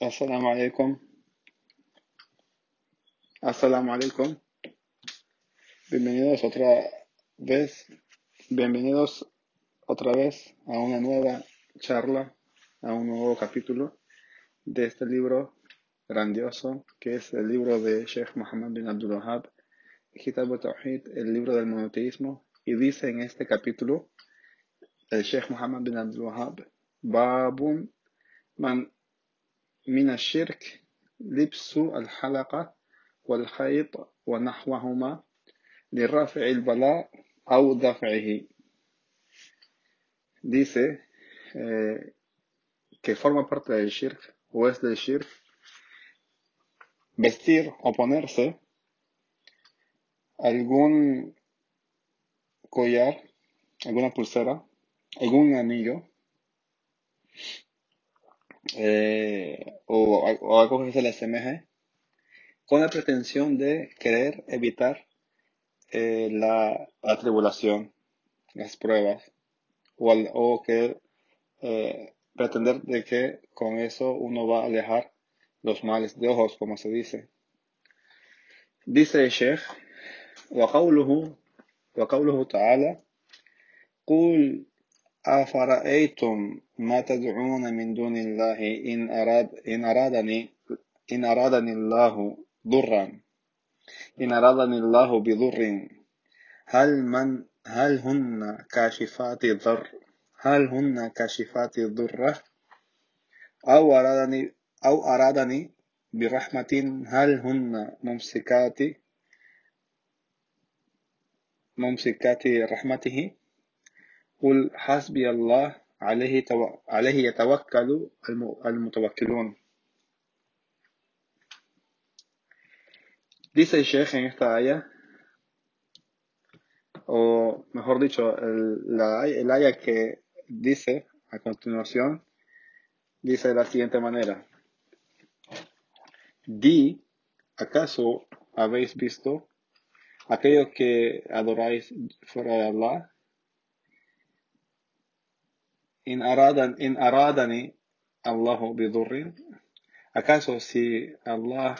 Assalamu alaikum. Assalamu alaikum. Bienvenidos otra vez. Bienvenidos otra vez a una nueva charla, a un nuevo capítulo de este libro grandioso que es el libro de Sheikh Muhammad bin Abdul Wahab, Kitab al-Tawhid, el libro del monoteísmo. Y dice en este capítulo el Sheikh Muhammad bin Abdul Wahab, Babun man من الشرك لبس الحلقة والخيط ونحوهما لرفع البلاء أو دفعه dice eh, que forma parte del shirk o es del shirk vestir o ponerse algún collar, alguna pulsera, algún anillo eh, o, o, algo que se le asemeje con la pretensión de querer evitar eh, la, la, tribulación, las pruebas, o, o que eh, pretender de que con eso uno va a alejar los males de ojos, como se dice. Dice el Sheikh, وقوله وقوله تعالى قل أفرأيتم ما تدعون من دون الله إن أراد إن أرادني إن أرادني الله ضرا. إن أرادني الله بضر. هل من هل هن كاشفات الضر؟ هل هن كاشفات الضر؟ أو أرادني أو أرادني برحمة هل هن ممسكات ممسكات رحمته؟ قل حسبي الله عليه تو... عليه يتوكل المتوكلون Dice el Sheikh en esta aya, o mejor dicho, el, la, el aya que dice a continuación, dice de la siguiente manera. Di, ¿acaso habéis visto aquellos que adoráis fuera de Allah? in aradan in aradani Allahu bidurrin acaso si Allah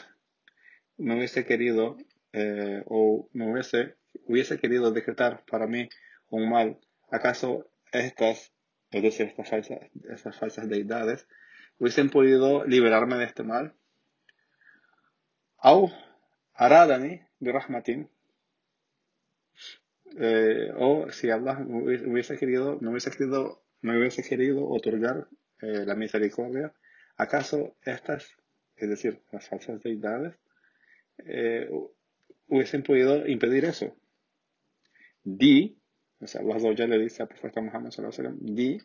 me hubiese querido eh, o me hubiese hubiese querido decretar para mí un mal acaso estas es decir estas falsas estas falsas deidades hubiesen podido liberarme de este mal au aradani birahmatin eh, o si Allah hubiese querido me hubiese querido me hubiese querido otorgar eh, la misericordia, ¿acaso estas, es decir, las falsas deidades, eh, hubiesen podido impedir eso? Di, o sea, Allah ya le dice al profeta Muhammad sallallahu alaihi wasallam, di,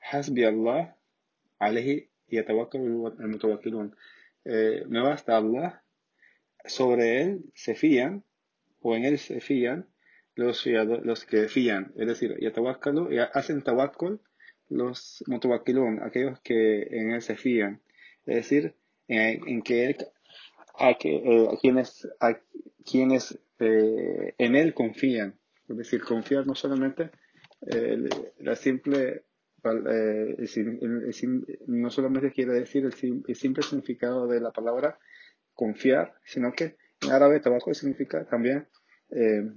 hasbi Allah, alayhi yatawakkalu al-mutawakkilun. Eh, me basta Allah, sobre él se fían, o en él se fían, los, los que fían, es decir, yatawakkalu, hacen tawakkul los mutawakkilun, aquellos que en él se fían, es decir, en, que él, a, que, eh, a quienes, a quienes eh, en él confían, es decir, confiar no solamente la simple eh, no solamente quiere decir el, el, simple significado de la palabra confiar, sino que en árabe tabaco significa también eh,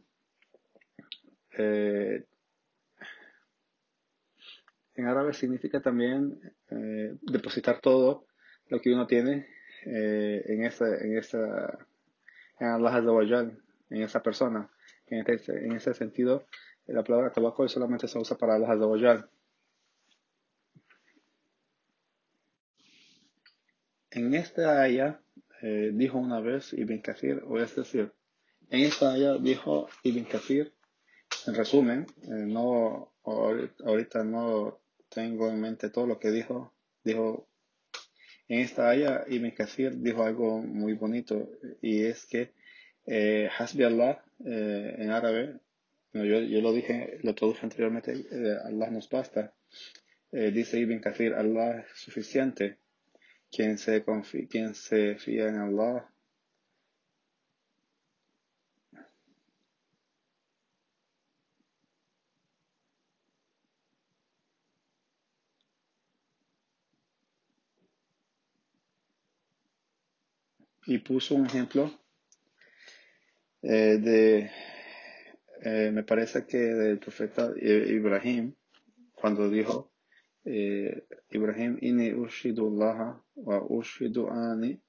eh, en árabe significa también eh, depositar todo lo que uno tiene eh, en esa, en esa, en en esa persona. En ese, en ese sentido, la palabra tabaco solamente se usa para Allah Azawajal. En esta aya eh, dijo una vez Ibn Kathir, o es decir, en esta aya dijo Ibn Kathir, en resumen, eh, no ahorita no tengo en mente todo lo que dijo. Dijo, en esta aya Ibn Kathir dijo algo muy bonito y es que eh, Hasbi Allah eh, en árabe, yo, yo, lo dije, lo traduje anteriormente, eh, Allah nos basta. Eh, dice Ibn Kathir, Allah es suficiente. Quien se, confía, quien se fía en Allah y puso un ejemplo eh, de, eh, me parece que del profeta Ibrahim, cuando dijo, eh, Ibrahim, inni ushidu Allah wa ushidu ani.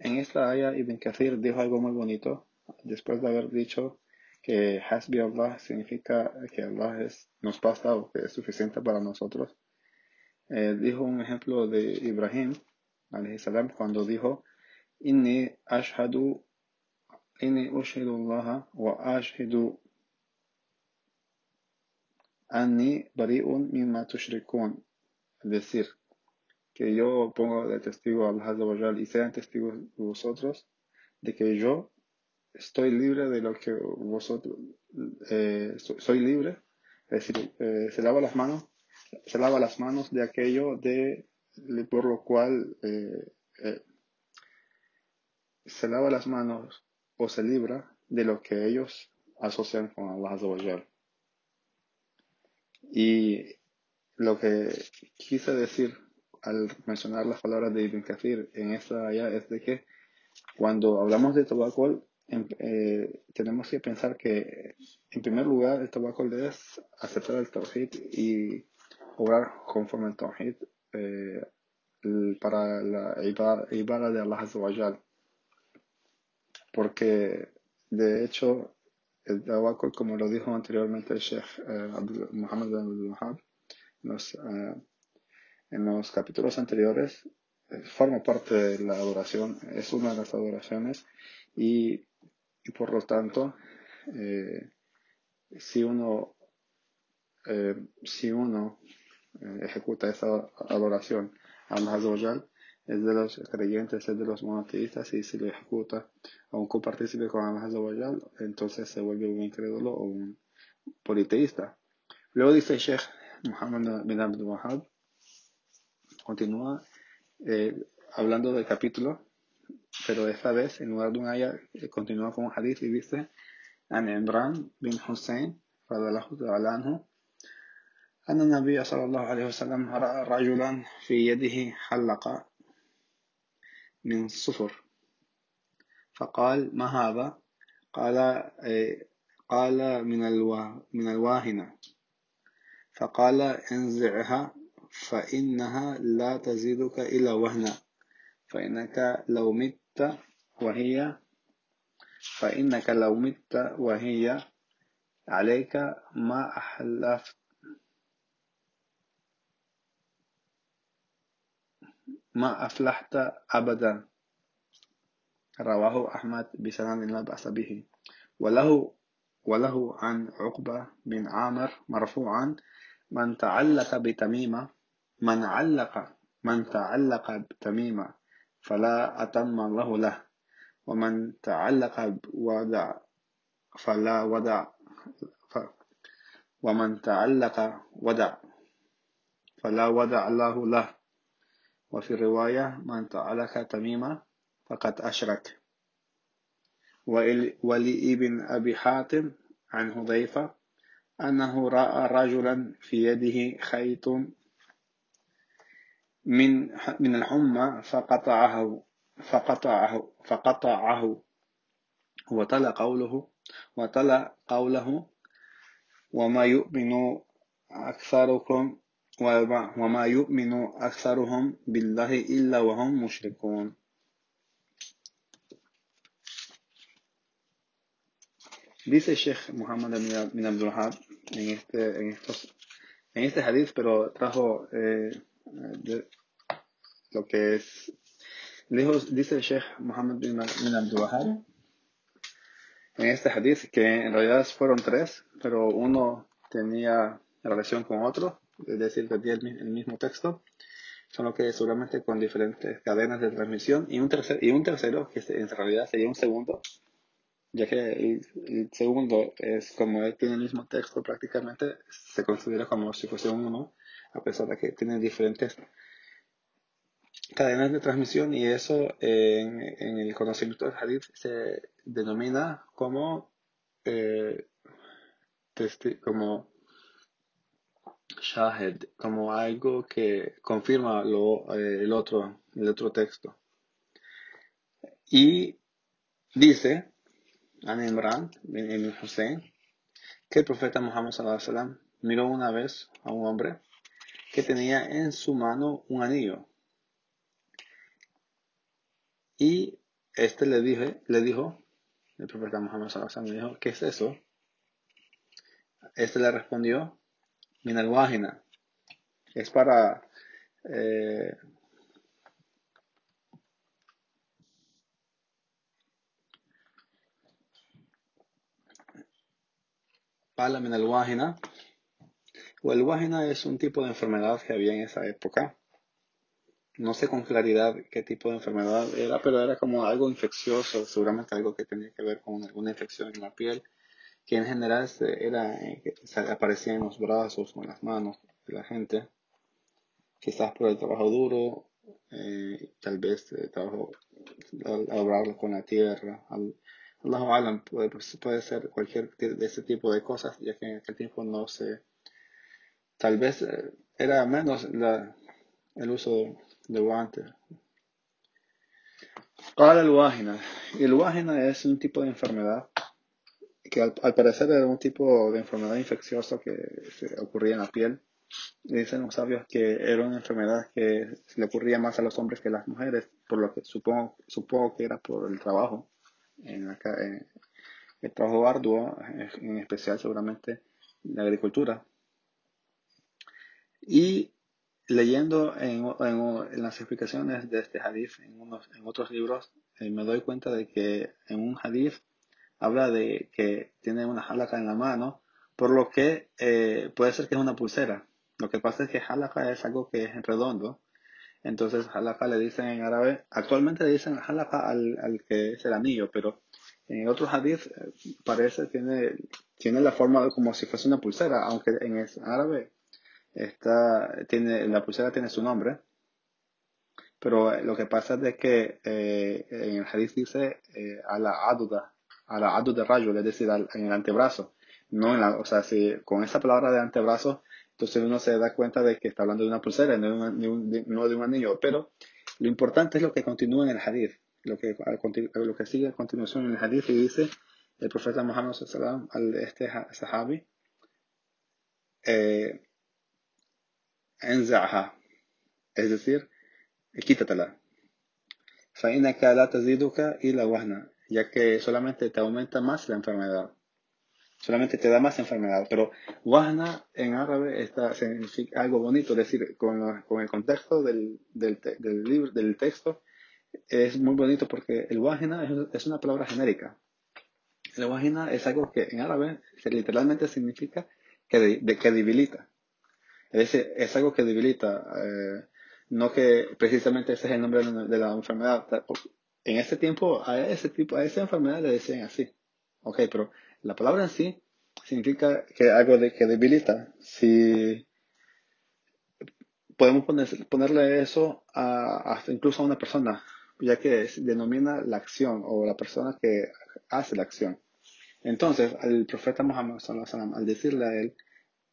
En esta aya Ibn Kathir dijo algo muy bonito, después de haber dicho que Hasbi Allah significa que Allah es, nos basta o que es suficiente para nosotros. Eh, dijo un ejemplo de Ibrahim, salam, cuando dijo, Inni ashhadu, inni ushidu Allah wa ashhidu anni bari'un mimma tushrikun. Es decir, que yo pongo de testigo a Allah y sean testigos vosotros de que yo estoy libre de lo que vosotros, eh, soy libre, es decir, eh, se lava las manos, se lava las manos de aquello de, por lo cual eh, se lava las manos o se libra de lo que ellos asocian con Allah Y lo que quise decir al mencionar las palabras de Ibn Kathir en esta área es de que cuando hablamos de tabaco eh, tenemos que pensar que, en primer lugar, el tabaco es aceptar el tawhid y obrar conforme al tawhid eh, para la ibada de Allah Azza Porque, de hecho, el tabaco, como lo dijo anteriormente el Sheikh eh, Muhammad bin Wahab, en los capítulos anteriores, forma parte de la adoración, es una de las adoraciones y y por lo tanto, eh, si uno, eh, si uno eh, ejecuta esa adoración a Allah es de los creyentes, es de los monoteístas, y si lo ejecuta a un copartícipe con Allah entonces se vuelve un incrédulo o un politeísta. Luego dice Sheikh Muhammad bin Abdul Wahab, continúa hablando del capítulo pero esta vez en lugar de un ayah continúa con un hadith y dice عن عمران بن حسين رضي الله تعالى أن النبي صلى الله عليه وسلم رأى رجلا في يده حلقة من صفر فقال ما هذا قال قال من من الواهنة فقال انزعها فإنها لا تزيدك إلا وهنا فإنك لو مت وهي فإنك لو مت وهي عليك ما أحلفت. ما أفلحت أبدا. رواه أحمد بسنن لا بأس به. وله وله عن عقبة بن عامر مرفوعا من تعلق بتميمة من علق من تعلق بتميمة فلا أتم الله له. ومن تعلق ودع فلا ودع ومن تعلق ودع فلا ودع الله له. وفي رواية من تعلق تميمة فقد أشرك. ولابن أبي حاتم عن حذيفة أنه رأى رجلا في يده خيط من من الحمى فقطعه فقطعه فقطعه. وتلا قوله وتلا قوله وما يؤمن أكثركم وما يؤمن أكثرهم بالله إلا وهم مشركون. Dice Sheikh Muhammad bin Abdul en este, en, estos, en este hadith, pero trajo eh, de, lo que es, dice el Sheikh Muhammad bin, Abdul Wahab en este hadith que en realidad fueron tres, pero uno tenía relación con otro, es decir, tenía el, mismo texto, solo que seguramente con diferentes cadenas de transmisión, y un, tercer, y un tercero, que en realidad sería un segundo, ya que el, segundo es como él tiene el mismo texto prácticamente, se considera como si fuese uno, a pesar de que tiene diferentes cadenas de transmisión y eso en, el conocimiento del hadith se denomina como, eh, como shahid, como algo que confirma lo, eh, el, otro, el otro texto. Y dice, An Imran bin Hussein, que el profeta Muhammad sallam, miró una vez a un hombre que tenía en su mano un anillo. Y este le, dije, le dijo, el profeta Muhammad sallam, le dijo, ¿qué es eso? Este le respondió, Minal Wahina. Es para eh, Pala Minal Wahina. O es un tipo de enfermedad que había en esa época. No sé con claridad qué tipo de enfermedad era, pero era como algo infeccioso, seguramente algo que tenía que ver con alguna infección en la piel, que en general era, aparecía en los brazos o en las manos de la gente quizás por el trabajo duro, eh, tal vez el trabajo al, con la tierra. Al, Allah puede, pues, puede ser cualquier de ese tipo de cosas, ya que en aquel tiempo no se. Tal vez eh, era menos la, el uso de guantes. Ahora el wágina. El wágina es un tipo de enfermedad que al, parecer era un tipo de enfermedad infecciosa que ocurría en la piel Dicen los sabios que era una enfermedad que le ocurría más a los hombres que a las mujeres, por lo que supongo, supongo que era por el trabajo, en, el trabajo arduo, en especial seguramente la agricultura. Y leyendo en, en, las explicaciones de este hadith en, en otros libros, eh, me doy cuenta de que en un hadith habla de que tiene una halaka en la mano, por lo que eh, puede ser que es una pulsera. Lo que pasa es que halaka es algo que es redondo. Entonces halaka le dicen en árabe, actualmente le dicen halaka al, al que es el anillo, pero en otros hadith eh, parece, tiene, tiene la forma como si fuese una pulsera, aunque en árabe está, tiene, la pulsera tiene su nombre. Pero eh, lo que pasa es de que eh, en el hadith dice a la aduda, a la aduda rayo, es decir, en el antebrazo. No en la, o sea, si con esa palabra de antebrazo entonces uno se da cuenta de que está hablando de una pulsera, no de un, no de un anillo. Pero lo importante es lo que continúa en el hadith, lo que, lo que sigue a continuación en el hadith y dice el profeta Muhammad al este sahabi, eh, es decir, quítatela. ya que solamente te aumenta más la enfermedad solamente te da más enfermedad. Pero wahna en árabe está, significa algo bonito, es decir, con, con el contexto del, del, del, libro, del texto, es muy bonito porque el wahna es, una palabra genérica. El wahna es algo que en árabe literalmente significa que, que debilita. Es decir, es algo que debilita, eh, no que precisamente ese es el nombre de la enfermedad. En ese tiempo, a ese tipo, a esa enfermedad le decían así. Ok, pero la palabra en sí significa que algo de, que debilita. Si podemos ponerle eso a, incluso a una persona, ya que denomina la acción o la persona que hace la acción. Entonces, al profeta Muhammad al decirle a él,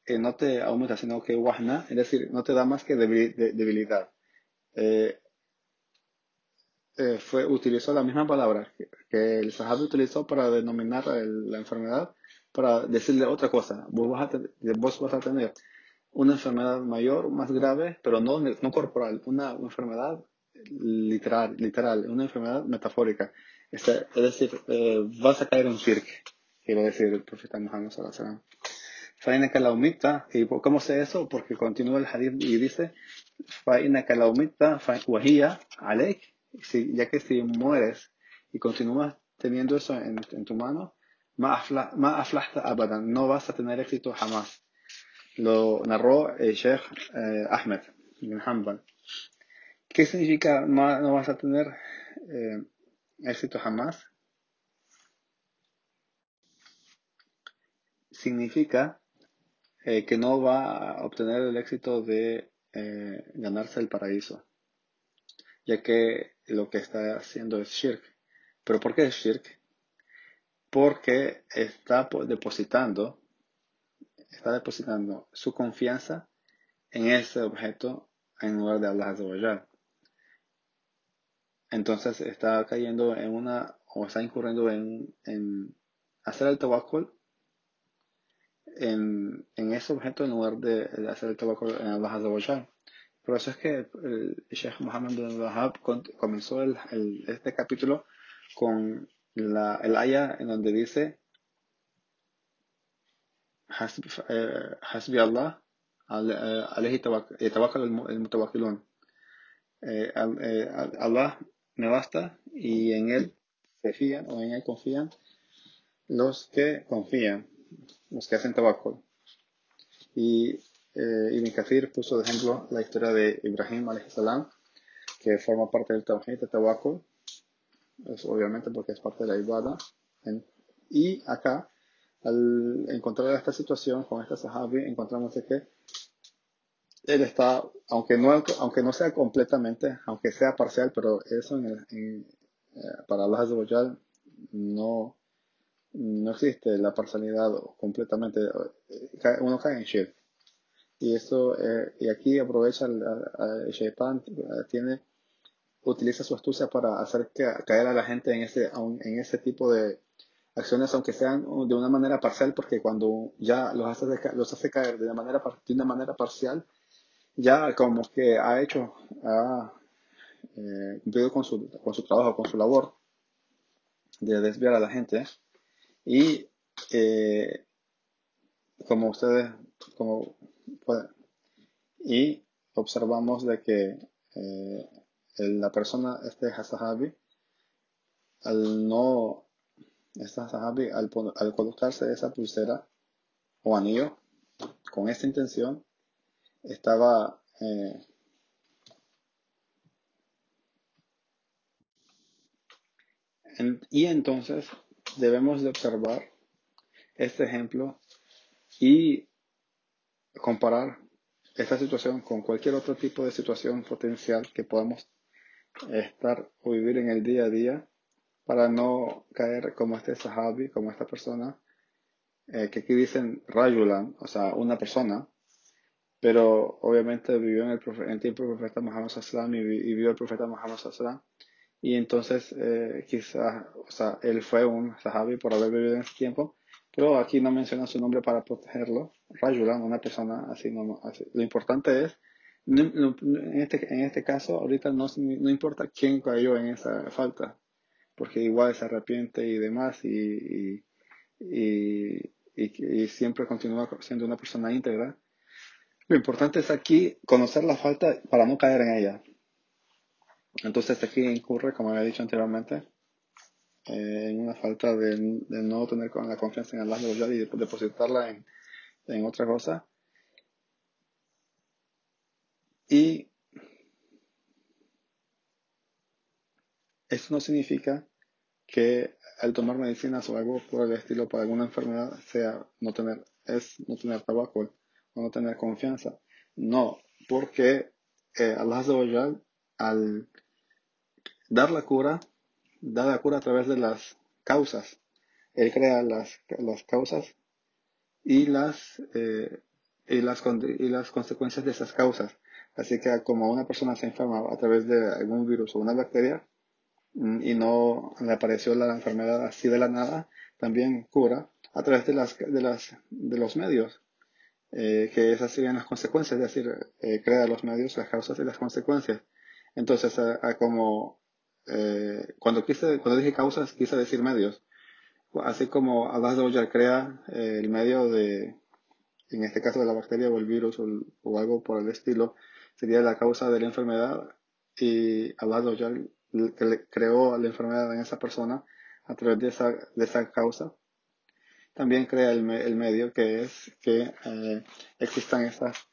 eh, no te aumenta, sino que wahna, es decir, no te da más que debilidad. Eh, eh, fue, utilizó la misma palabra que, el Sahabi utilizó para denominar la enfermedad, para decirle otra cosa. Vos vas, a vos vas a tener una enfermedad mayor, más grave, pero no, no corporal, una, enfermedad literal, literal, una enfermedad metafórica. es decir, eh, vas a caer en shirk, quiero decir el profeta Muhammad sallallahu Faina Kalaumita. ¿Y cómo sé eso? Porque continúa el hadith y dice, Faina Kalaumita, Wahia, Alek. ya que si mueres y continúas teniendo eso en, tu mano, ma aflahta abadan, no vas a tener éxito jamás. Lo narró el Sheikh eh, Ahmed bin Hanbal. ¿Qué significa no vas a tener eh, éxito jamás? Significa eh, que no va a obtener el éxito de ganarse el paraíso ya que lo que está haciendo es shirk. ¿Pero por qué es shirk? Porque está depositando, está depositando su confianza en ese objeto en lugar de Allah Azza Entonces está cayendo en una, o está incurriendo en, en hacer el tawakkul en, en ese objeto en lugar de, de hacer el tawakkul en Allah Azawajal. Por eso es que el Sheikh Muhammad bin Wahab comenzó el, el, este capítulo con la, el ayah en donde dice Hasbi, eh, hasbi Allah eh, alayhi eh, tawakkal al mutawakkilun. Eh, Allah me basta y en él se fían o en él confían los que confían los que hacen tabaco. Y eh, Ibn Kathir puso de ejemplo la historia de Ibrahim salam que forma parte del Tawhid de tabaco, es obviamente porque es parte de la Ibada. y acá, al encontrar esta situación con esta sahabi, encontramos que él está, aunque no, aunque no sea completamente, aunque sea parcial, pero eso en el, en, eh, para Allah no, no existe la parcialidad completamente, eh, uno cae en shirk. Y eso, eh, y aquí aprovecha el, el, tiene, utiliza su astucia para hacer que, caer a la gente en ese, en ese tipo de acciones, aunque sean de una manera parcial, porque cuando ya los hace, los hace caer de una manera, de una manera parcial, ya como que ha hecho, ha eh, cumplido con su, con su trabajo, con su labor de desviar a la gente. Y eh, como ustedes, como y observamos de que eh, la persona, este Hasahabi, al no, este Hasahabi, al, al colocarse esa pulsera o anillo con esta intención, estaba eh, y entonces debemos de observar este ejemplo y comparar esta situación con cualquier otro tipo de situación potencial que podamos estar o vivir en el día a día para no caer como este sahabi, como esta persona, eh, que aquí dicen Rajulan, o sea, una persona, pero obviamente vivió en el, tiempo del profeta Muhammad Sallam y, y vio el profeta Muhammad Sallam y entonces eh, quizás, o sea, él fue un sahabi por haber vivido en ese tiempo, pero aquí no menciona su nombre para protegerlo, Rajulan, una persona así, no, Lo importante es, en este, en este caso, ahorita no, no importa quién cayó en esa falta, porque igual se arrepiente y demás y, y, y, y siempre continúa siendo una persona íntegra. Lo importante es aquí conocer la falta para no caer en ella. Entonces aquí incurre, como había dicho anteriormente, eh, en una falta de, no tener la confianza en Allah y depositarla en, en otra cosa. Y eso no significa que al tomar medicinas o algo por el estilo para alguna enfermedad sea no tener, es no tener tabaco o no tener confianza. No, porque eh, Allah al dar la cura, da la cura a través de las causas. Él crea las, las causas y las, eh, y, las, y las consecuencias de esas causas. Así que como una persona se enferma a través de algún virus o una bacteria mm, y no le apareció la enfermedad así de la nada, también cura a través de, las, de, las, de los medios eh, que esas serían las consecuencias, es decir, eh, crea los medios, las causas y las consecuencias. Entonces, como eh, cuando quise, cuando dije causas, quise decir medios. Así como Allah ya crea el medio de, en este caso de la bacteria o el virus o, algo por el estilo, sería la causa de la enfermedad y Allah ya creó la enfermedad en esa persona a través de esa, de esa causa también crea el, el medio que es que eh, existan estas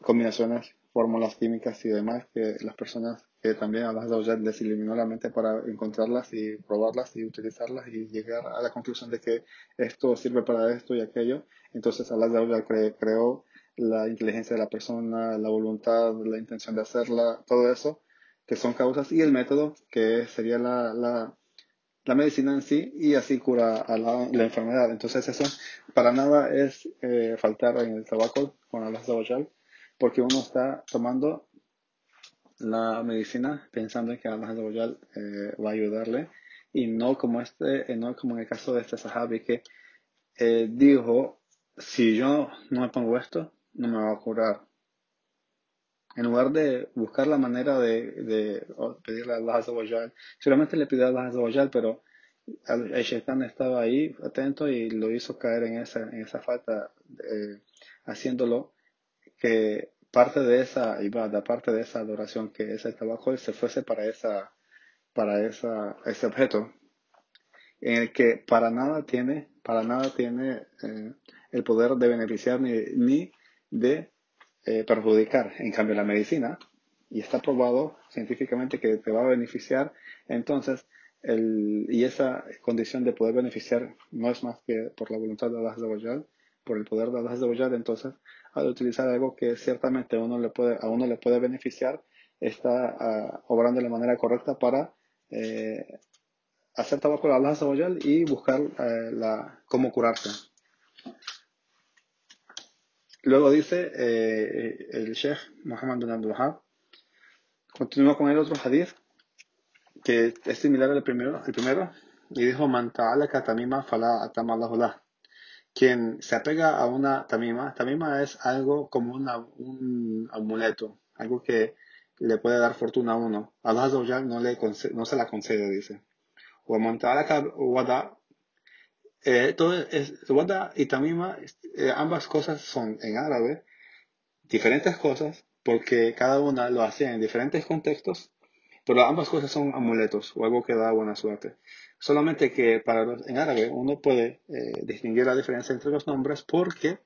combinaciones, fórmulas químicas y demás que las personas que también a las ya les la mente para encontrarlas y probarlas y utilizarlas y llegar a la conclusión de que esto sirve para esto y aquello. Entonces Allah ya creó la inteligencia de la persona, la voluntad, la intención de hacerla, todo eso, que son causas, y el método, que sería la, la medicina en sí y así cura a la, enfermedad. Entonces eso para nada es eh, faltar en el tabaco con Allah porque uno está tomando la medicina pensando en que Allah eh, va a ayudarle y no como este, eh, no como en el caso de este sahabi que eh, dijo, si yo no me pongo esto, no me va a curar. En lugar de buscar la manera de, pedirle a Allah Azawajal, seguramente le pidió a Allah pero el, el estaba ahí atento y lo hizo caer en esa, en esa falta, eh, haciéndolo que parte de esa ibada, parte de esa adoración que es el tabaco, se fuese para esa, para esa, ese objeto, en el que para nada tiene, para nada tiene eh, el poder de beneficiar ni, ni de eh, perjudicar. En cambio, la medicina, y está probado científicamente que te va a beneficiar, entonces, el, y esa condición de poder beneficiar no es más que por la voluntad de Allah por el poder de Allah entonces, al utilizar algo que ciertamente uno le puede, a uno le puede beneficiar, está uh, obrando de la manera correcta para eh, hacer tabaco a Allah y buscar eh, la, cómo curarse. Luego dice eh, el Sheikh Muhammad bin Abdul Wahab, continúa con el otro hadith, que es similar al primero, el primero y dijo, Man ta'ala katamima fala atama Quien se apega a una tamima, tamima es algo como una, un amuleto, algo que le puede dar fortuna a uno. Allah no, le no se la concede, dice. Wada eh, todo es, Wada y Tamima, eh, ambas cosas son en árabe diferentes cosas porque cada una lo hace en diferentes contextos, pero ambas cosas son amuletos o algo que da buena suerte. Solamente que para los, en árabe uno puede eh, distinguir la diferencia entre los nombres porque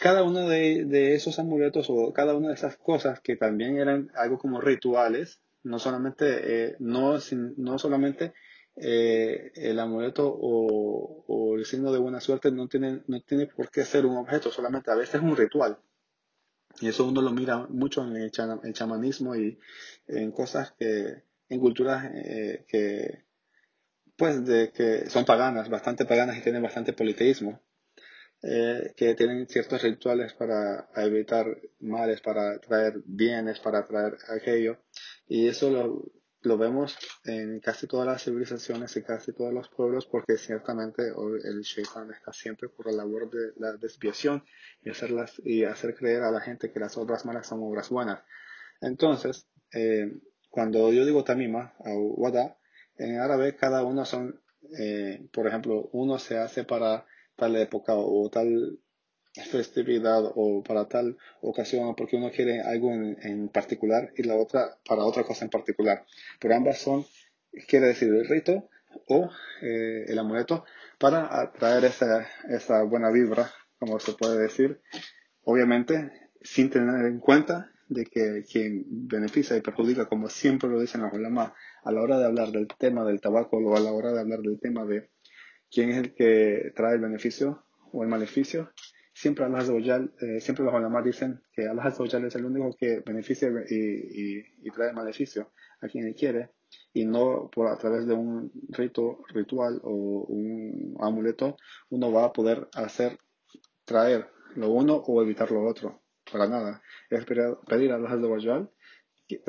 cada uno de, esos amuletos o cada una de esas cosas que también eran algo como rituales, no solamente, no, no solamente eh, el amuleto o, el signo de buena suerte no tiene, no tiene por qué ser un objeto, solamente a veces es un ritual. Y eso uno lo mira mucho en el, chamanismo y en cosas que, en culturas eh, que, pues, de que son paganas, bastante paganas y tienen bastante politeísmo. Eh, que tienen ciertos rituales para evitar males, para traer bienes, para traer aquello. Y eso lo, lo vemos en casi todas las civilizaciones y casi todos los pueblos porque ciertamente el shaitan está siempre por la labor de la desviación y, hacerlas, y hacer creer a la gente que las obras malas son obras buenas. Entonces, eh, cuando yo digo tamima o wada, en árabe cada uno son, eh, por ejemplo, uno se hace para tal época o tal festividad o para tal ocasión porque uno quiere algo en, particular y la otra para otra cosa en particular. Pero ambas son, quiere decir el rito o eh, el amuleto para atraer esa, esa buena vibra, como se puede decir, obviamente sin tener en cuenta de que quien beneficia y perjudica, como siempre lo dicen los ulama, a la hora de hablar del tema del tabaco o a la hora de hablar del tema de quién es el que trae el beneficio o el maleficio, siempre Allah eh, siempre los ulama dicen que Allah es el único que beneficia y, y, trae maleficio a quien quiere y no por a través de un rito ritual o un amuleto uno va a poder hacer traer lo uno o evitar lo otro para nada. Es pedir a Allah que,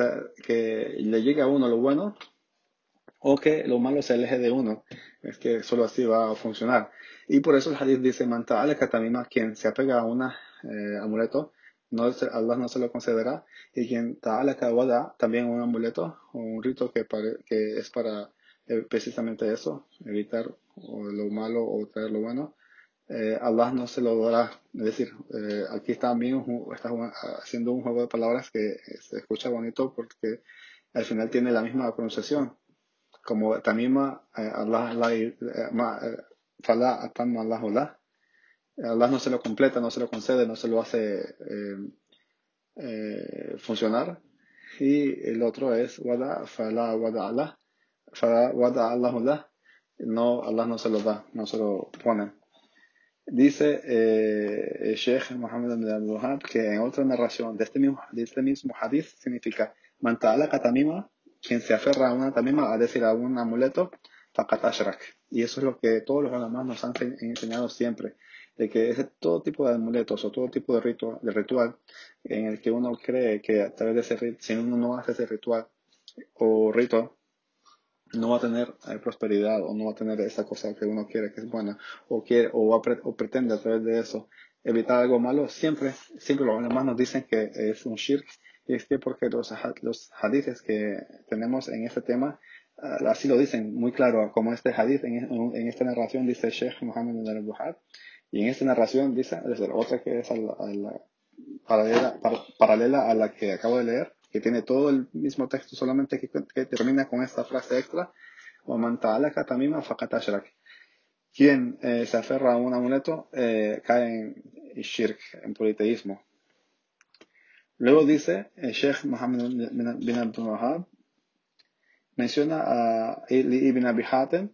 que le llegue a uno lo bueno o que lo malo se aleje de uno. Es que solo así va a funcionar. Y por eso el hadith dice, Manta al katamima, quien se apega a un eh, amuleto, no, Allah no se lo concederá. Y quien ta'ala kawada, también un amuleto, o un rito que, que es para eh, precisamente eso, evitar lo malo o traer lo bueno, eh, Allah no se lo dará. Es decir, aquí también está haciendo un juego de palabras que se escucha bonito porque al final tiene la misma pronunciación como tamima eh, Allah eh, eh, Allah Allah no se lo completa, no se lo concede, no se lo hace funcionar. Y el otro es wada fala wada Allah, fala wada Allah no Allah no se lo da, no se lo pone. Dice el Sheikh Muhammad Abdul que en otra narración de este mismo, de este mismo hadith significa man ta'ala katamima quien se aferra a una tamima, a decir, a un amuleto, Y eso es lo que todos los demás nos han enseñado siempre. de que ese todo tipo de amuletos o todo tipo de ritual, de ritual en el que uno cree que a través de ese si uno no hace ese ritual o rito no va a tener eh, prosperidad o no va a tener esa cosa que uno quiere que es buena o quiere o, o pretende a través de eso evitar algo malo siempre siempre los demás nos dicen que es un shirk y es que porque los, los hadiths que tenemos en este tema uh, así lo dicen muy claro como este hadith en, en esta narración dice Sheikh Muhammad al-Buhar y en esta narración dice desde la otra que es la, paralela, para, paralela a la que acabo de leer que tiene todo el mismo texto, solamente que, que termina con esta frase extra, quien eh, se aferra a un amuleto eh, cae en shirk, en politeísmo. Luego dice el Sheikh Muhammad bin Abdul Wahab, menciona a Ibn Abi Hatem,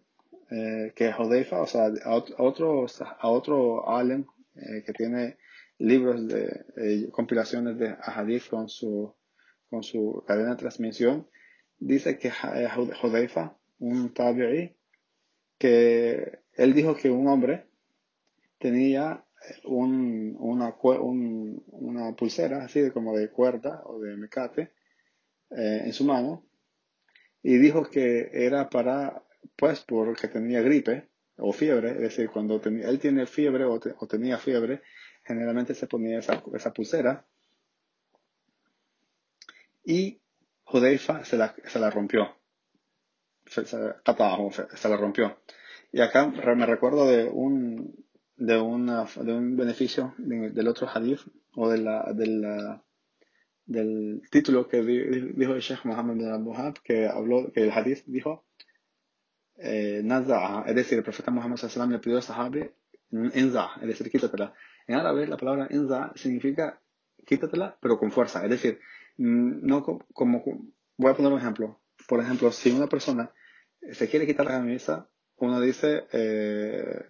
eh, que es Hodeifa, o sea, a otro, a otro alem eh, que tiene libros de eh, compilaciones de hadith con su con su cadena de transmisión, dice que Jodeifa, un tabi'i, que él dijo que un hombre tenía un, una, una pulsera así de como de cuerda o de mecate eh, en su mano y dijo que era para, pues porque tenía gripe o fiebre, es decir, cuando él tiene fiebre o, tenía fiebre, generalmente se ponía esa, esa pulsera y Judeifa se la, se la rompió. Se, se, se, la rompió. Y acá me recuerdo de un, de, una, de un beneficio del otro hadith o de la, de la, del título que dijo el Sheikh Muhammad bin al que habló, que el hadith dijo, eh, es decir, el profeta Muhammad sallam le pidió al sahabi, inza, es decir, quítatela. En árabe la palabra inza significa quítatela, pero con fuerza, es decir, Mm, no como, voy a poner un ejemplo. Por ejemplo, si una persona se quiere quitar la camisa, uno dice, eh,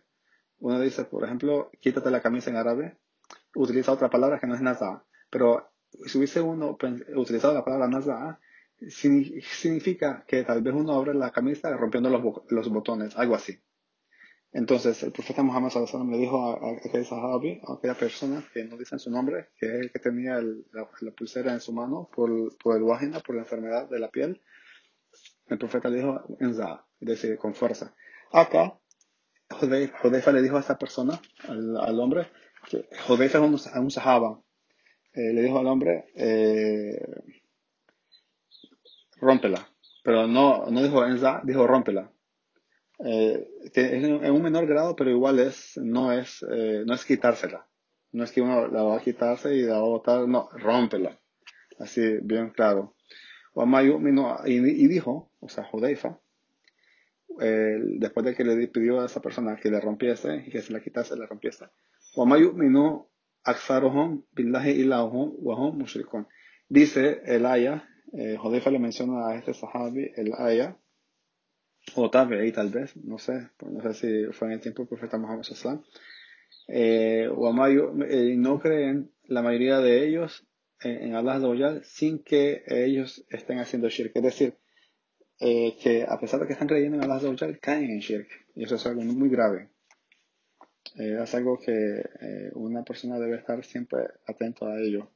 uno dice, por ejemplo, quítate la camisa en árabe, utiliza otra palabra que no es naza. Pero si hubiese uno utilizado la palabra naza, significa que tal vez uno abre la camisa rompiendo los, los botones, algo así. Entonces, el profeta Muhammad sallallahu le dijo a, aquel sahabi, a aquella persona que no dicen su nombre, que es el que tenía la, pulsera en su mano por, por el wajina, por la enfermedad de la piel, el profeta le dijo, enza, es decir, con fuerza. Acá, Jodeifa le dijo a esta persona, al, hombre, que Jodeifa es un, un sahaba, eh, le dijo al hombre, eh, rómpela. Pero no, no dijo enza, dijo rómpela eh, es en un menor grado, pero igual es, no es, eh, no es quitársela. No es que uno la va a quitarse y la va a botar, no, rómpela. Así, bien claro. Y, dijo, o sea, Judeifa, eh, después de que le pidió a esa persona que le rompiese y que se la quitase, la rompiese. Dice el aya, eh, Jodeifa le menciona a este sahabi, el aya, o ahí tal vez, no sé, no sé si fue en el tiempo del profeta Muhammad Sallam, eh, eh, no creen la mayoría de ellos en, Allah Allah sin que ellos estén haciendo shirk, es decir, eh, que a pesar de que están creyendo en Allah Allah caen en shirk, y eso es algo muy grave. Eh, es algo que eh, una persona debe estar siempre atento a ello.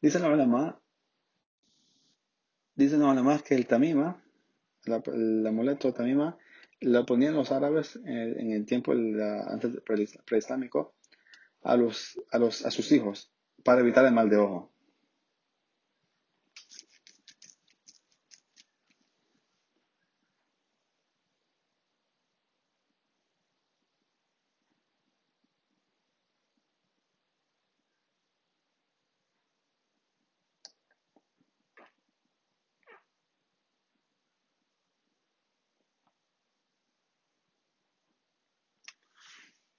Dicen los más dicen los que el tamima la, el amuleto tamima lo ponían los árabes en, el tiempo antes preislámico a, los, a, los, a sus hijos para evitar el mal de ojo.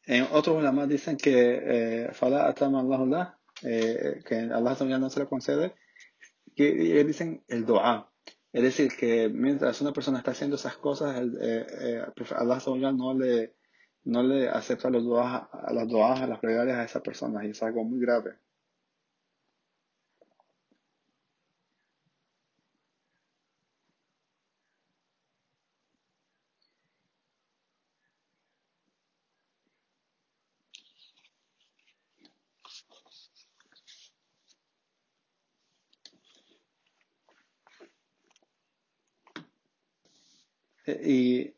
En otros más dicen que eh, Fala Allah eh, que Allah ya no se le concede, que ellos dicen el dua. Es decir, que mientras una persona está haciendo esas cosas, el, eh, eh, Allah no le, no le acepta los duas, a las duas, a las plegarias a esa persona, y es algo muy grave. Eh, y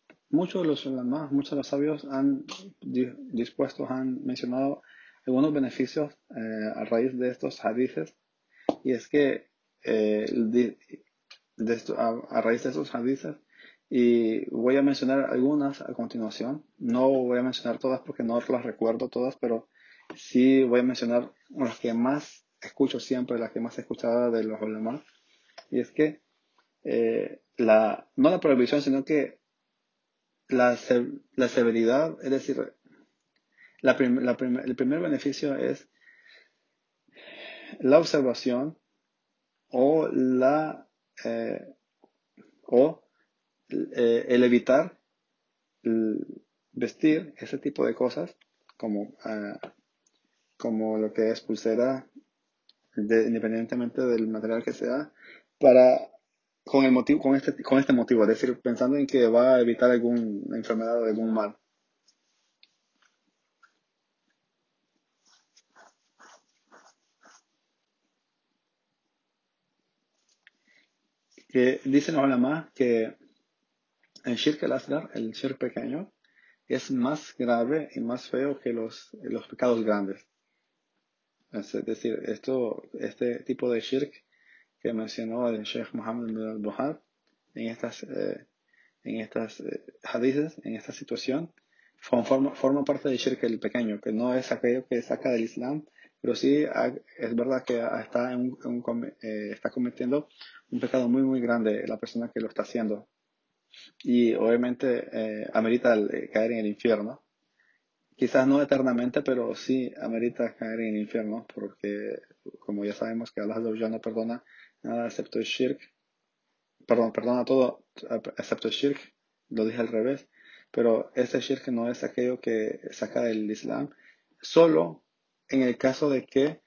muchos de los más, muchos de los sabios han dispuestos, han mencionado algunos beneficios eh, a raíz de estos hadiths. Y es que eh, de, esto, a, raíz de estos hadiths, y voy a mencionar algunas a continuación. No voy a mencionar todas porque no las recuerdo todas, pero sí voy a mencionar las que más escucho siempre, las que más he escuchado de los demás. Y es que eh, la, no la prohibición, sino que la, la severidad, es decir, la el primer beneficio es la observación o la eh, o eh, el evitar vestir ese tipo de cosas como como lo que es pulsera independientemente del material que sea para con el motivo, con este, con este motivo, es decir, pensando en que va a evitar alguna enfermedad o algún mal. Que dicen más que el shirk al asgar, el shirk pequeño, es más grave y más feo que los, los pecados grandes. Es decir, esto, este tipo de shirk que mencionó el Sheikh Mohammed bin al-Buhar en estas, eh, en estas eh, hadiths, en esta situación, forma, forma parte del shirk el pequeño, que no es aquello que saca del Islam, pero sí es verdad que está, en un, eh, está cometiendo un pecado muy, muy grande la persona que lo está haciendo. Y obviamente eh, amerita caer en el infierno. Quizás no eternamente, pero sí amerita caer en el infierno, porque como ya sabemos que Allah no perdona excepto el shirk. Perdón, perdona todo excepto el shirk. Lo dije al revés. Pero ese shirk no es aquello que saca del Islam. Solo en el caso de que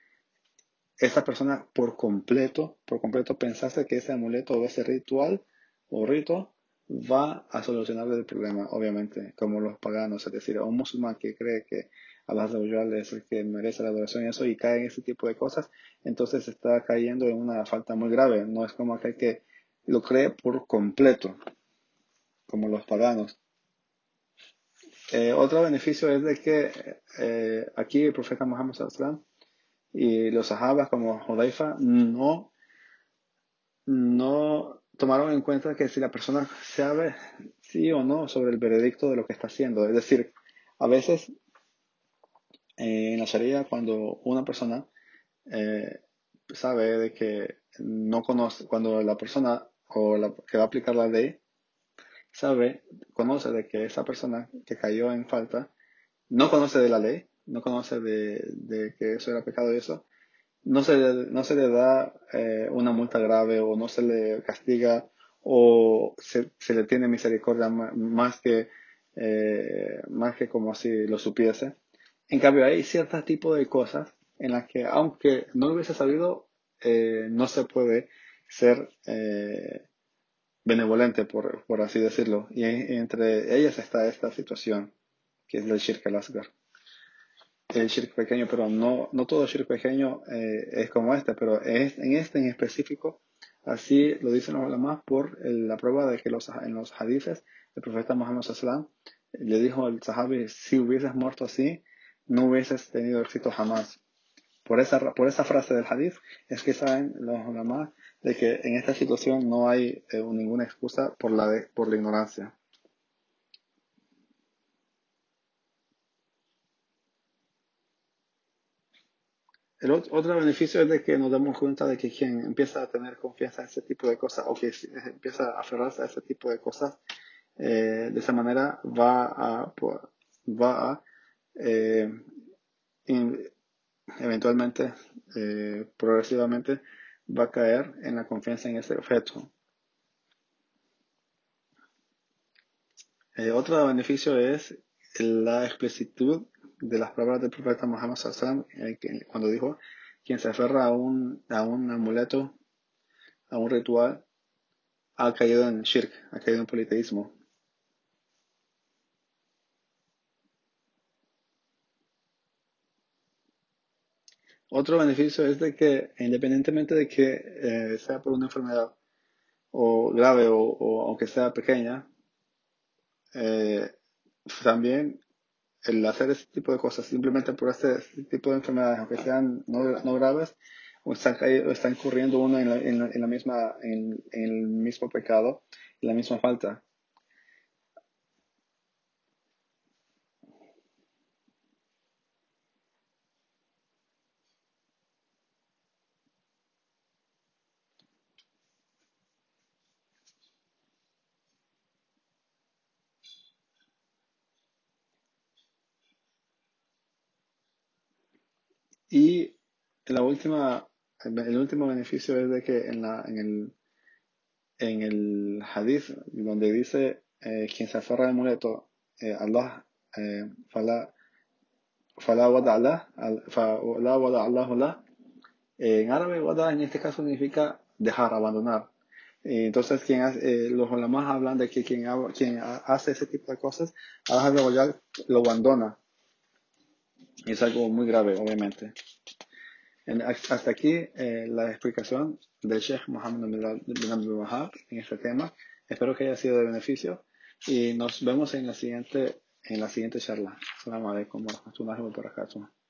esa persona por completo, por completo pensase que ese amuleto o ese ritual o rito va a solucionar el problema, obviamente, como los paganos, es decir, un musulmán que cree que Allah es el que merece la adoración y eso, y cae en ese tipo de cosas, entonces está cayendo en una falta muy grave. No es como aquel que lo cree por completo, como los paganos. Eh, otro beneficio es de que eh, aquí el profeta Muhammad y los sahabas como Jodaifa no, no tomaron en cuenta que si la persona sabe sí o no sobre el veredicto de lo que está haciendo. Es decir, a veces en la Sharia cuando una persona eh, sabe de que no conoce, cuando la persona o la que va a aplicar la ley sabe, conoce de que esa persona que cayó en falta no conoce de la ley, no conoce de, que eso era pecado y eso, no se, no se le da eh, una multa grave o no se le castiga o se, se le tiene misericordia más que, eh, más que como si lo supiese. En cambio, hay ciertos tipos de cosas en las que, aunque no hubiese sabido, eh, no se puede ser eh, benevolente, por, por, así decirlo. Y entre ellas está esta situación, que es del shirk al-asgar. El shirk pequeño, pero no, no todo shirk pequeño eh, es como este, pero es, en este en específico, así lo dicen los demás por la prueba de que los, en los hadiths el profeta Muhammad le dijo al sahabi, si hubieses muerto así, no hubieses tenido éxito jamás. Por esa, por esa frase del hadith es que saben los demás de que en esta situación no hay eh, ninguna excusa por la, por la ignorancia. El otro, beneficio es de que nos damos cuenta de que quien empieza a tener confianza en ese tipo de cosas o que empieza a aferrarse a ese tipo de cosas, eh, de esa manera va a, va a eh, eventualmente, eh, progresivamente, va a caer en la confianza en ese objeto. Eh, otro beneficio es la explicitud de las palabras del profeta Muhammad Sallam cuando dijo quien se aferra a un, a un amuleto, a un ritual, ha caído en shirk, ha caído en politeísmo. Otro beneficio es de que independientemente de que eh, sea por una enfermedad o grave o, aunque sea pequeña, eh, también el hacer ese tipo de cosas simplemente por este, tipo de enfermedades, aunque sean no, no graves, o están, están incurriendo uno en la, en la, misma, en, en, el mismo pecado, en la misma falta. Y la última, el último beneficio es de que en, la, en, el, en el hadith, donde dice eh, quien se aferra al amuleto, eh, Allah, eh, fala, wada Allah, wada Allah en árabe, wada en este caso significa dejar, abandonar. Entonces, quien hace, los demás hablan de que quien, quien hace ese tipo de cosas, Allah lo abandona. Es algo muy grave, obviamente. hasta aquí eh, la explicación del Sheikh Mohammed bin Abdul Wahab en este tema. Espero que haya sido de beneficio y nos vemos en la siguiente, en la siguiente charla. Assalamu alaikum wa rahmatullahi wa barakatuh.